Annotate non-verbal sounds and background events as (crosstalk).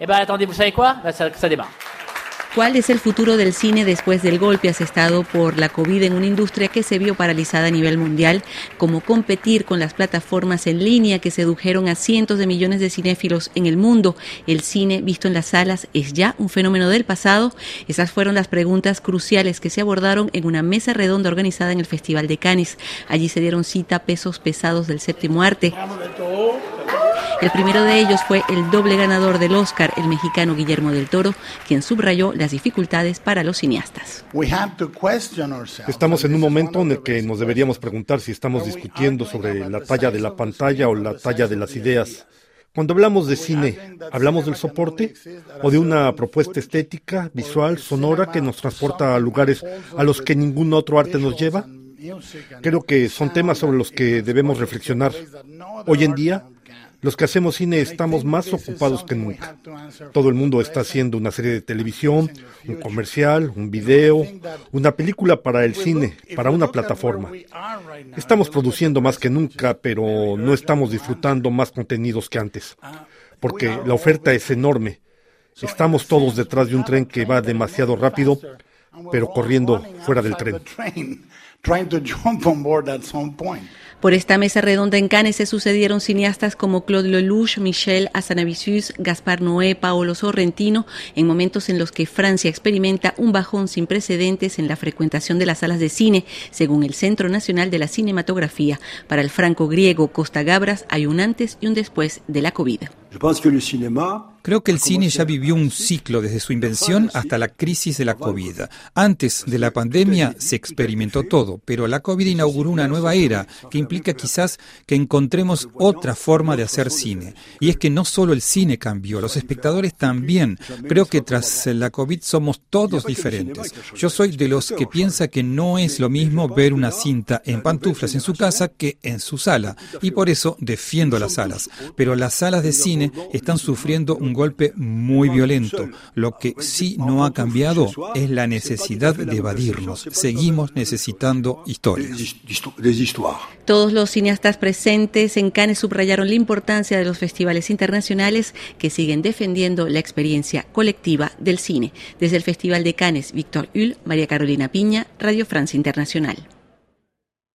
Eh ben attendez, vous savez quoi ça, ça démarre. ¿Cuál es el futuro del cine después del golpe asestado por la COVID en una industria que se vio paralizada a nivel mundial? ¿Cómo competir con las plataformas en línea que sedujeron a cientos de millones de cinéfilos en el mundo? ¿El cine visto en las salas es ya un fenómeno del pasado? Esas fueron las preguntas cruciales que se abordaron en una mesa redonda organizada en el Festival de Cannes. Allí se dieron cita pesos pesados del séptimo arte. El primero de ellos fue el doble ganador del Oscar, el mexicano Guillermo del Toro, quien subrayó las dificultades para los cineastas. Estamos en un momento en el que nos deberíamos preguntar si estamos discutiendo sobre la talla de la pantalla o la talla de las ideas. Cuando hablamos de cine, ¿hablamos del soporte o de una propuesta estética, visual, sonora que nos transporta a lugares a los que ningún otro arte nos lleva? Creo que son temas sobre los que debemos reflexionar. Hoy en día, los que hacemos cine estamos más ocupados que nunca. Todo el mundo está haciendo una serie de televisión, un comercial, un video, una película para el cine, para una plataforma. Estamos produciendo más que nunca, pero no estamos disfrutando más contenidos que antes, porque la oferta es enorme. Estamos todos detrás de un tren que va demasiado rápido, pero corriendo fuera del tren. (laughs) Por esta mesa redonda en Cannes se sucedieron cineastas como Claude Lelouch, Michel Azanavicius, Gaspar Noé, Paolo Sorrentino, en momentos en los que Francia experimenta un bajón sin precedentes en la frecuentación de las salas de cine, según el Centro Nacional de la Cinematografía. Para el franco griego Costa Gabras hay un antes y un después de la COVID. Creo que el cine ya vivió un ciclo desde su invención hasta la crisis de la COVID. Antes de la pandemia se experimentó todo, pero la COVID inauguró una nueva era que implica quizás que encontremos otra forma de hacer cine. Y es que no solo el cine cambió, los espectadores también. Creo que tras la COVID somos todos diferentes. Yo soy de los que piensa que no es lo mismo ver una cinta en pantuflas en su casa que en su sala. Y por eso defiendo las salas. Pero las salas de cine están sufriendo un golpe muy violento. Lo que sí no ha cambiado es la necesidad de evadirnos. Seguimos necesitando historias. Todos los cineastas presentes en Cannes subrayaron la importancia de los festivales internacionales que siguen defendiendo la experiencia colectiva del cine. Desde el Festival de Cannes, Víctor Hull, María Carolina Piña, Radio Francia Internacional.